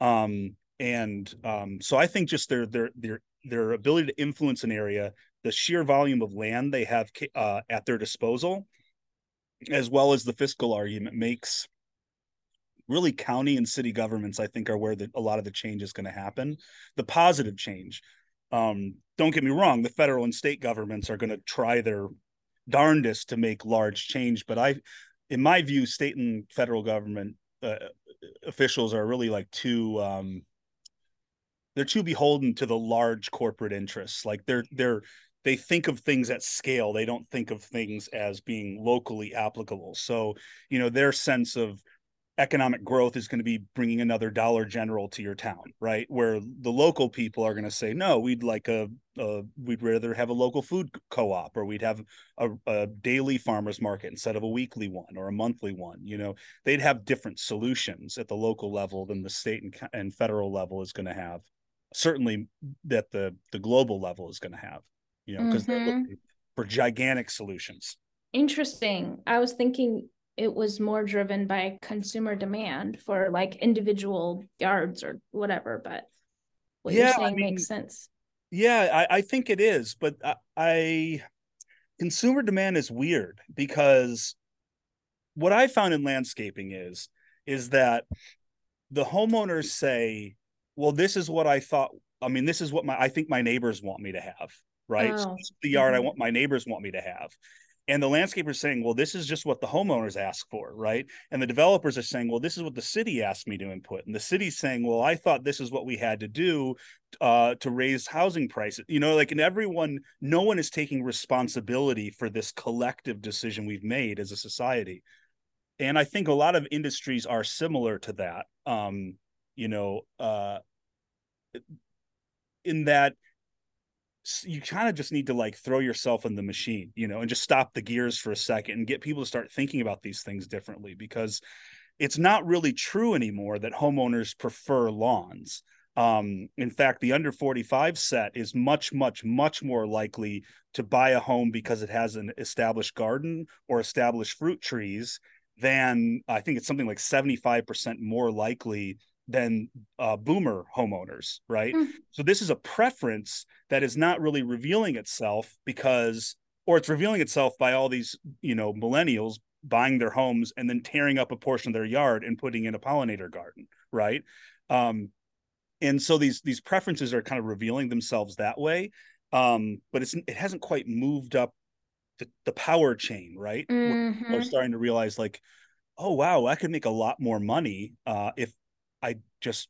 Um, and um, so I think just their their their their ability to influence an area, the sheer volume of land they have uh, at their disposal, as well as the fiscal argument, makes really county and city governments. I think are where the, a lot of the change is going to happen. The positive change. Um, don't get me wrong; the federal and state governments are going to try their darndest to make large change. But I, in my view, state and federal government uh, officials are really like too um, they're too beholden to the large corporate interests. Like they're they're they think of things at scale. They don't think of things as being locally applicable. So you know their sense of economic growth is going to be bringing another Dollar General to your town, right? Where the local people are going to say, no, we'd like a, a we'd rather have a local food co-op, or we'd have a, a, daily farmers market instead of a weekly one or a monthly one. You know, they'd have different solutions at the local level than the state and, and federal level is going to have. Certainly, that the the global level is going to have. You know, because mm-hmm. they're looking for gigantic solutions. Interesting. I was thinking it was more driven by consumer demand for like individual yards or whatever but what yeah, you're saying I mean, makes sense yeah I, I, think it is but I, I consumer demand is weird because what i found in landscaping is is that the homeowners say well this is what i thought i mean this is what my i think my neighbors want me to have right oh. so the yard mm-hmm. i want my neighbors want me to have and the landscapers saying well this is just what the homeowners ask for right? And the developers are saying well this is what the city asked me to input. And the city's saying well i thought this is what we had to do uh, to raise housing prices. You know like and everyone no one is taking responsibility for this collective decision we've made as a society. And i think a lot of industries are similar to that um you know uh in that you kind of just need to like throw yourself in the machine, you know, and just stop the gears for a second and get people to start thinking about these things differently because it's not really true anymore that homeowners prefer lawns. Um, in fact, the under 45 set is much, much, much more likely to buy a home because it has an established garden or established fruit trees than I think it's something like 75% more likely than uh, boomer homeowners, right? Mm. So this is a preference that is not really revealing itself because, or it's revealing itself by all these, you know, millennials buying their homes and then tearing up a portion of their yard and putting in a pollinator garden, right? Um, and so these these preferences are kind of revealing themselves that way, um, but it's it hasn't quite moved up the, the power chain, right? Mm-hmm. We're starting to realize like, oh wow, I could make a lot more money uh, if I just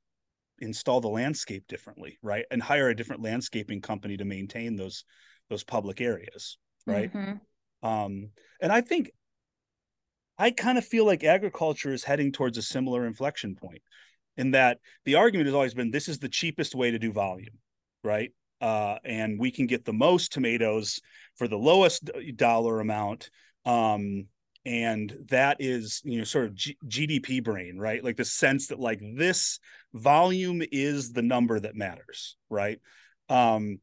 install the landscape differently, right? And hire a different landscaping company to maintain those those public areas, right? Mm-hmm. Um, and I think I kind of feel like agriculture is heading towards a similar inflection point in that the argument has always been this is the cheapest way to do volume, right? Uh, and we can get the most tomatoes for the lowest dollar amount um, and that is you know sort of G- gdp brain right? Like the sense that like this volume is the number that matters right? Um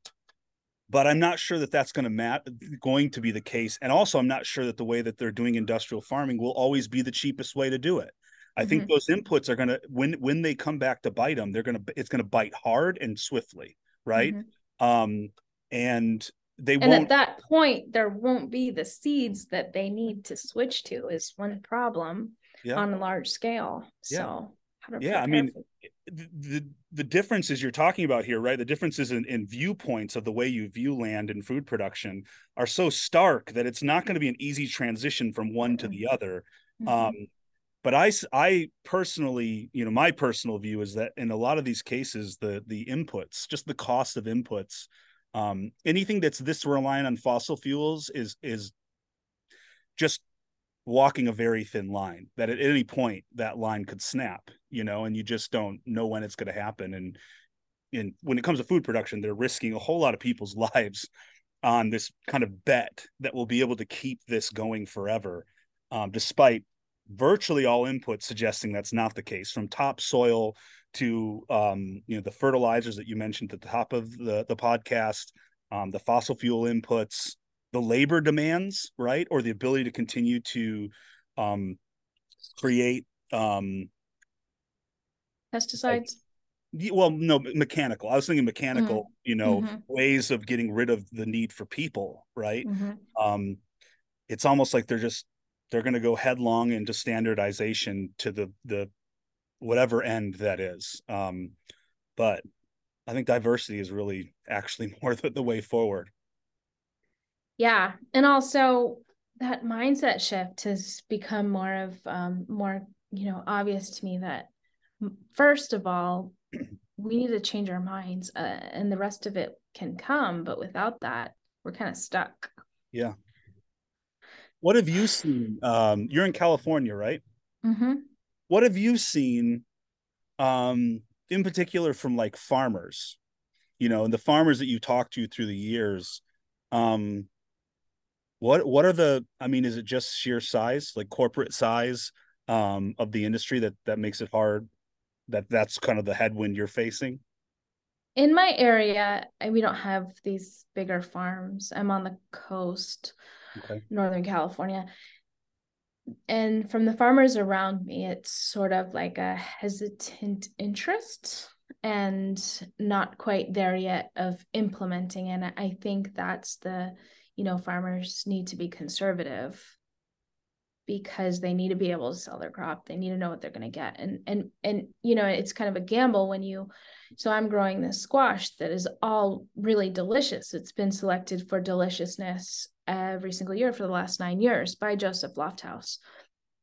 but i'm not sure that that's going to mat going to be the case. And also i'm not sure that the way that they're doing industrial farming will always be the cheapest way to do it. I mm-hmm. think those inputs are going to when when they come back to bite them they're going to it's going to bite hard and swiftly right? Mm-hmm. um and they and won't... at that point there won't be the seeds that they need to switch to is one problem yeah. on a large scale so yeah, yeah i mean the the differences you're talking about here right the differences in, in viewpoints of the way you view land and food production are so stark that it's not going to be an easy transition from one to the other mm-hmm. um, but I, I personally, you know, my personal view is that in a lot of these cases, the the inputs, just the cost of inputs, um, anything that's this reliant on fossil fuels is is just walking a very thin line that at any point that line could snap you know and you just don't know when it's going to happen. And and when it comes to food production they're risking a whole lot of people's lives on this kind of bet that we'll be able to keep this going forever um, despite virtually all inputs suggesting that's not the case from topsoil to um, you know the fertilizers that you mentioned at the top of the the podcast, um, the fossil fuel inputs, the labor demands, right, or the ability to continue to um, create um, pesticides. Like, well, no, mechanical. I was thinking mechanical, mm-hmm. you know, mm-hmm. ways of getting rid of the need for people, right? Mm-hmm. Um, it's almost like they're just they're going to go headlong into standardization to the the whatever end that is. Um, but I think diversity is really actually more the, the way forward. Yeah. And also that mindset shift has become more of um, more, you know, obvious to me that first of all, we need to change our minds uh, and the rest of it can come. But without that, we're kind of stuck. Yeah. What have you seen? Um, you're in California, right? Mm-hmm. What have you seen, um, in particular, from like farmers? You know, and the farmers that you talked to through the years. Um, what what are the? I mean, is it just sheer size, like corporate size, um, of the industry that that makes it hard? That that's kind of the headwind you're facing in my area we don't have these bigger farms i'm on the coast okay. northern california and from the farmers around me it's sort of like a hesitant interest and not quite there yet of implementing. And i think that's the you know farmers need to be conservative because they need to be able to sell their crop. They need to know what they're going to get. And and and you know it's kind of a gamble when you so i'm growing this squash that is all really delicious. It's been selected for deliciousness every single year for the last 9 years by Joseph Lofthouse.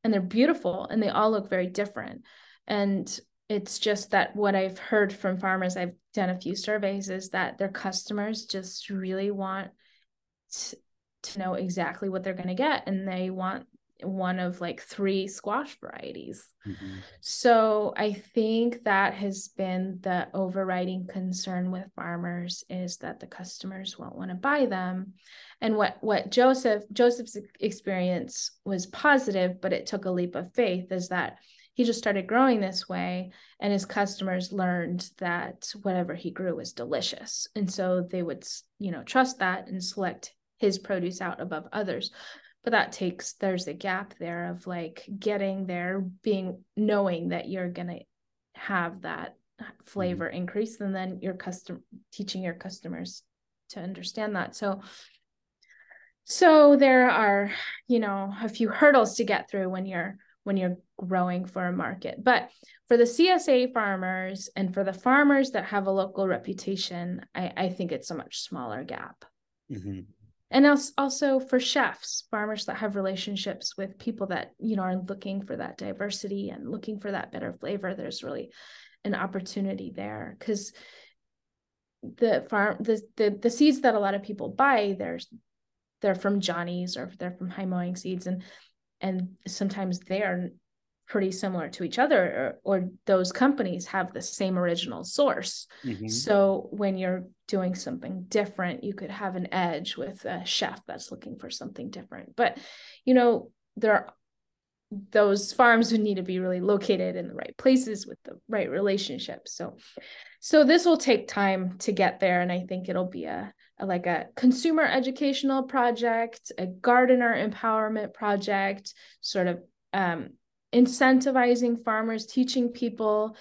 And they're beautiful and they all look very different. And it's just that what i've heard from farmers i've done a few surveys is that their customers just really want to know exactly what they're going to get and they want one of like three squash varieties. Mm-hmm. So I think that has been the overriding concern with farmers is that the customers won't want to buy them. And what what Joseph Joseph's experience was positive, but it took a leap of faith is that he just started growing this way and his customers learned that whatever he grew was delicious and so they would you know trust that and select his produce out above others but that takes there's a gap there of like getting there being knowing that you're going to have that flavor mm-hmm. increase and then your custom teaching your customers to understand that. So so there are you know a few hurdles to get through when you're when you're growing for a market. But for the csa farmers and for the farmers that have a local reputation i, I think it's a much smaller gap. Mm-hmm and also for chefs farmers that have relationships with people that you know are looking for that diversity and looking for that better flavor there's really an opportunity there. Because the farm the, the the seeds that a lot of people buy there's they're from johnny's or they're from high mowing seeds and and sometimes they are pretty similar to each other or, or those companies have the same original source. Mm-hmm. so when you're doing something different you could have an edge with a chef that's looking for something different. But you know there are those farms would need to be really located in the right places with the right relationships. So so this will take time to get there and i think it'll be a, a like a consumer educational project a gardener empowerment project sort of um, incentivizing farmers, teaching people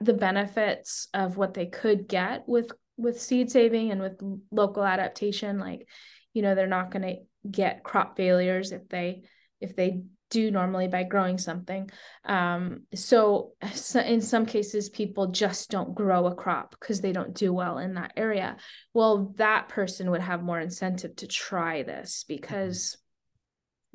the benefits of what they could get with with seed saving and with local adaptation like you know they're not going to get crop failures if they if they do normally by growing something. Um, so, so in some cases people just don't grow a crop because they don't do well in that area. Well that person would have more incentive to try this because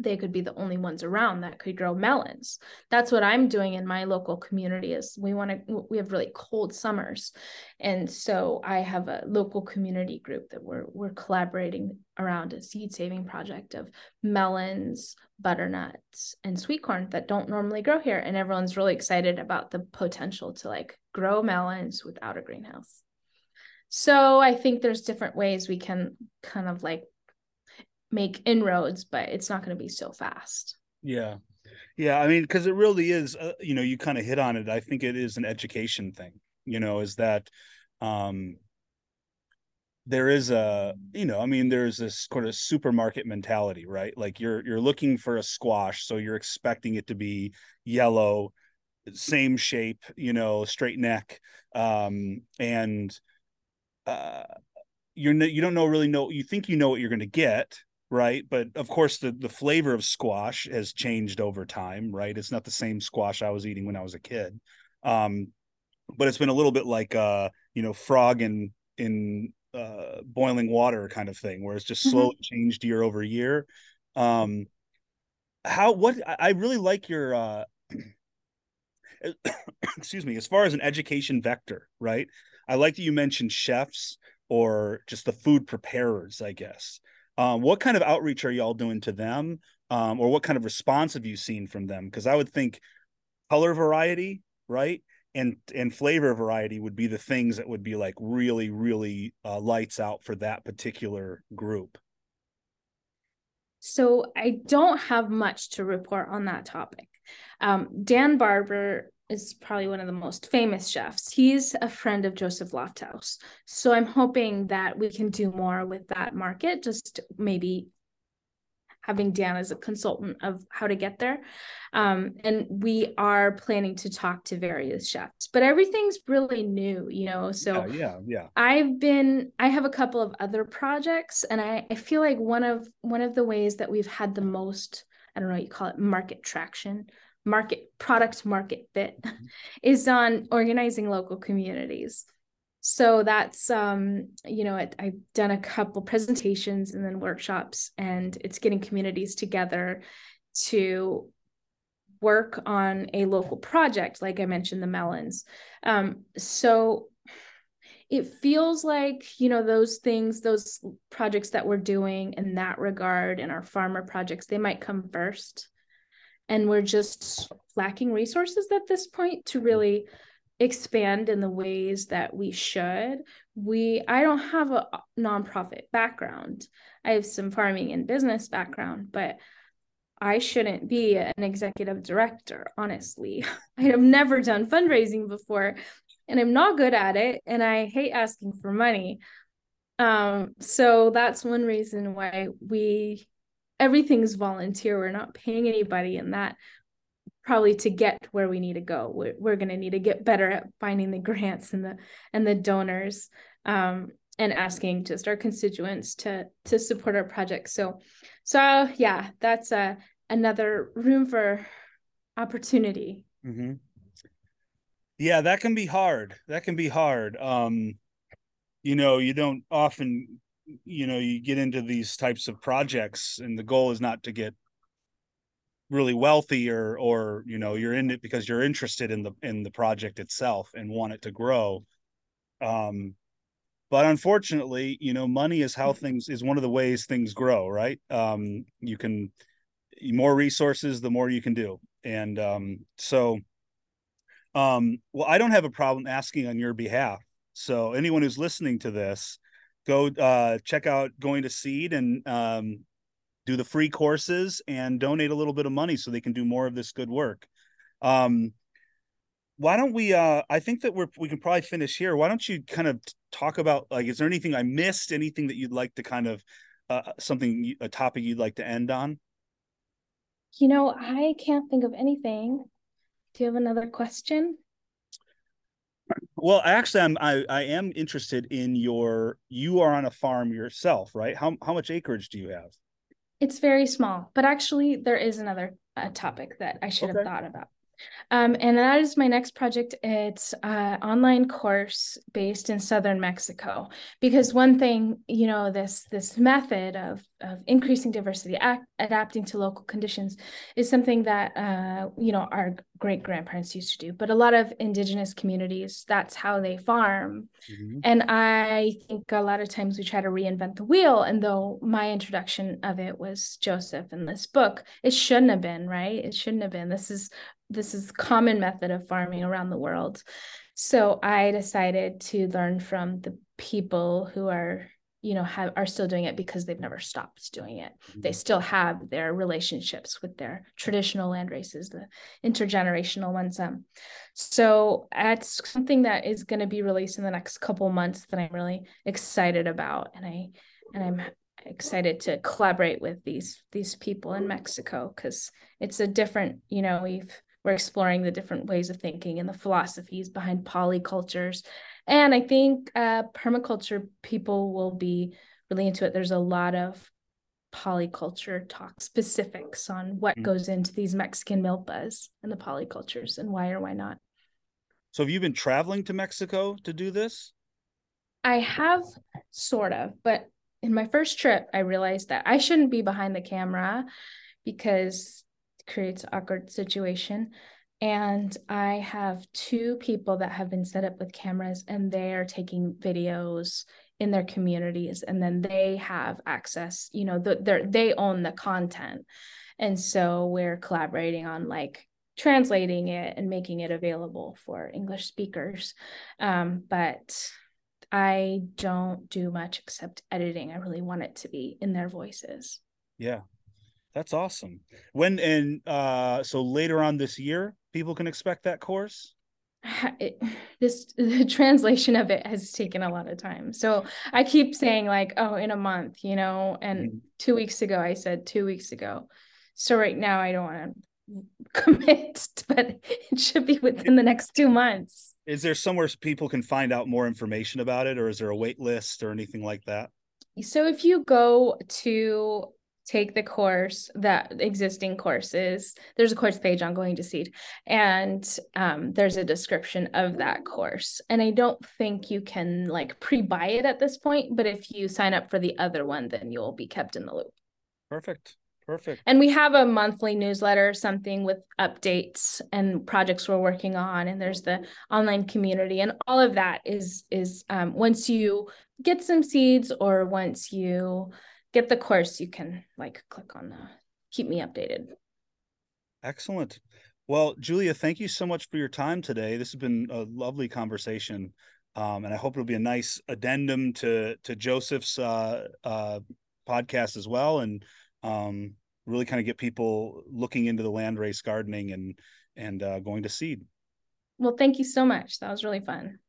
they could be the only ones around that could grow melons. That's what i'm doing in my local community is we want to we have really cold summers. And so i have a local community group that we're we're collaborating around a seed saving project of melons butternuts and sweet corn that don't normally grow here. And everyone's really excited about the potential to like grow melons without a greenhouse. So i think there's different ways we can kind of like make inroads, but it's not going to be so fast. Yeah. Yeah. I mean, because it really is, uh, you know, you kind of hit on it. I think it is an education thing, you know, is that, um, there is a you know i mean there's this sort of supermarket mentality right like you're you're looking for a squash so you're expecting it to be yellow same shape you know straight neck um and uh you're you don't know really know you think you know what you're going to get right but of course the the flavor of squash has changed over time right it's not the same squash i was eating when i was a kid um but it's been a little bit like uh you know frog in in uh, boiling water kind of thing, where it's just mm-hmm. slowly mm-hmm. changed year over year. Um, how what I really like your uh, excuse me, as far as an education vector, right? I like that you mentioned chefs or just the food preparers, I guess. Um, what kind of outreach are y'all doing to them? Um, or what kind of response have you seen from them? Because I would think color variety, right? And and flavor variety would be the things that would be like really, really uh, lights out for that particular group. So I don't have much to report on that topic. Um, Dan Barber is probably one of the most famous chefs. He's a friend of Joseph Lofthouse. So I'm hoping that we can do more with that market, just maybe having Dan as a consultant of how to get there. Um, and we are planning to talk to various chefs, but everything's really new, you know. So yeah, yeah, yeah. I've been I have a couple of other projects, and I, I feel like one of one of the ways that we've had the most, I don't know, what you call it market traction market product market fit mm-hmm. is on organizing local communities. So that's um you know it, i've done a couple presentations and then workshops and it's getting communities together to work on a local project like i mentioned the melons. Um so it feels like you know those things those projects that we're doing in that regard and our farmer projects they might come first and we're just lacking resources at this point to really expand in the ways that we should. We i don't have a nonprofit background. I have some farming and business background but i shouldn't be an executive director honestly. I have never done fundraising before and i'm not good at it and i hate asking for money. Um so that's one reason why we everything's volunteer. We're not paying anybody and that probably to get where we need to go. We're, we're going to need to get better at finding the grants and the and the donors um, and asking just our constituents to to support our project. So so yeah that's a another room for opportunity. Mm-hmm. yeah that can be hard. That can be hard. Um you know you don't often you know you get into these types of projects and the goal is not to get really wealthy or or you know you're in it because you're interested in the in the project itself and want it to grow. Um but unfortunately you know money is how things is one of the ways things grow right? Um you can more resources the more you can do. And um so um well i don't have a problem asking on your behalf. So anyone who's listening to this go uh, check out going to seed and um, do the free courses and donate a little bit of money so they can do more of this good work. Um, why don't we uh, i think that we're we can probably finish here. Why don't you kind of talk about like is there anything i missed? Anything that you'd like to kind of uh, something a topic you'd like to end on? You know i can't think of anything. Do you have another question well, actually, I'm I, I am interested in your. You are on a farm yourself, right? How how much acreage do you have? It's very small, but actually, there is another uh, topic that I should okay. have thought about. Um, and that is my next project. It's an online course based in southern Mexico. Because one thing, you know, this this method of of increasing diversity, act, adapting to local conditions, is something that uh, you know our great grandparents used to do. But a lot of indigenous communities, that's how they farm. Mm-hmm. And I think a lot of times we try to reinvent the wheel. And though my introduction of it was Joseph in this book, it shouldn't have been right. It shouldn't have been. This is this is common method of farming around the world. So I decided to learn from the people who are you know have are still doing it because they've never stopped doing it mm-hmm. they still have their relationships with their traditional land races the intergenerational ones um so that's something that is going to be released in the next couple months that i'm really excited about and i and i'm excited to collaborate with these these people in mexico because it's a different you know we've we're exploring the different ways of thinking and the philosophies behind polycultures. And I think uh, permaculture people will be really into it. There's a lot of polyculture talk specifics on what mm-hmm. goes into these Mexican milpas and the polycultures and why or why not. So have you been traveling to Mexico to do this? I have sort of, but in my first trip, I realized that I shouldn't be behind the camera because creates awkward situation. And I have two people that have been set up with cameras and they are taking videos in their communities and then they have access, you know, the, they own the content. And so we're collaborating on like translating it and making it available for English speakers. Um, but I don't do much except editing. I really want it to be in their voices. Yeah. That's awesome. When and uh so later on this year, people can expect that course? It, this the translation of it has taken a lot of time. So I keep saying like, oh, in a month, you know, and mm-hmm. 2 weeks ago I said 2 weeks ago. So right now I don't want to commit, but it should be within the next 2 months. Is there somewhere people can find out more information about it or is there a wait list or anything like that? So if you go to take the course that existing courses. There's a course page on going to seed and um, there's a description of that course. And i don't think you can like pre-buy it at this point but if you sign up for the other one then you'll be kept in the loop. Perfect. Perfect. And we have a monthly newsletter something with updates and projects we're working on and there's the online community and all of that is is um, once you get some seeds or once you get the course, you can like click on the keep me updated. Excellent. Well, Julia, thank you so much for your time today. This has been a lovely conversation. Um, and I hope it'll be a nice addendum to to Joseph's uh, uh, podcast as well, and um, really kind of get people looking into the landrace gardening and and uh, going to seed. Well, thank you so much. That was really fun.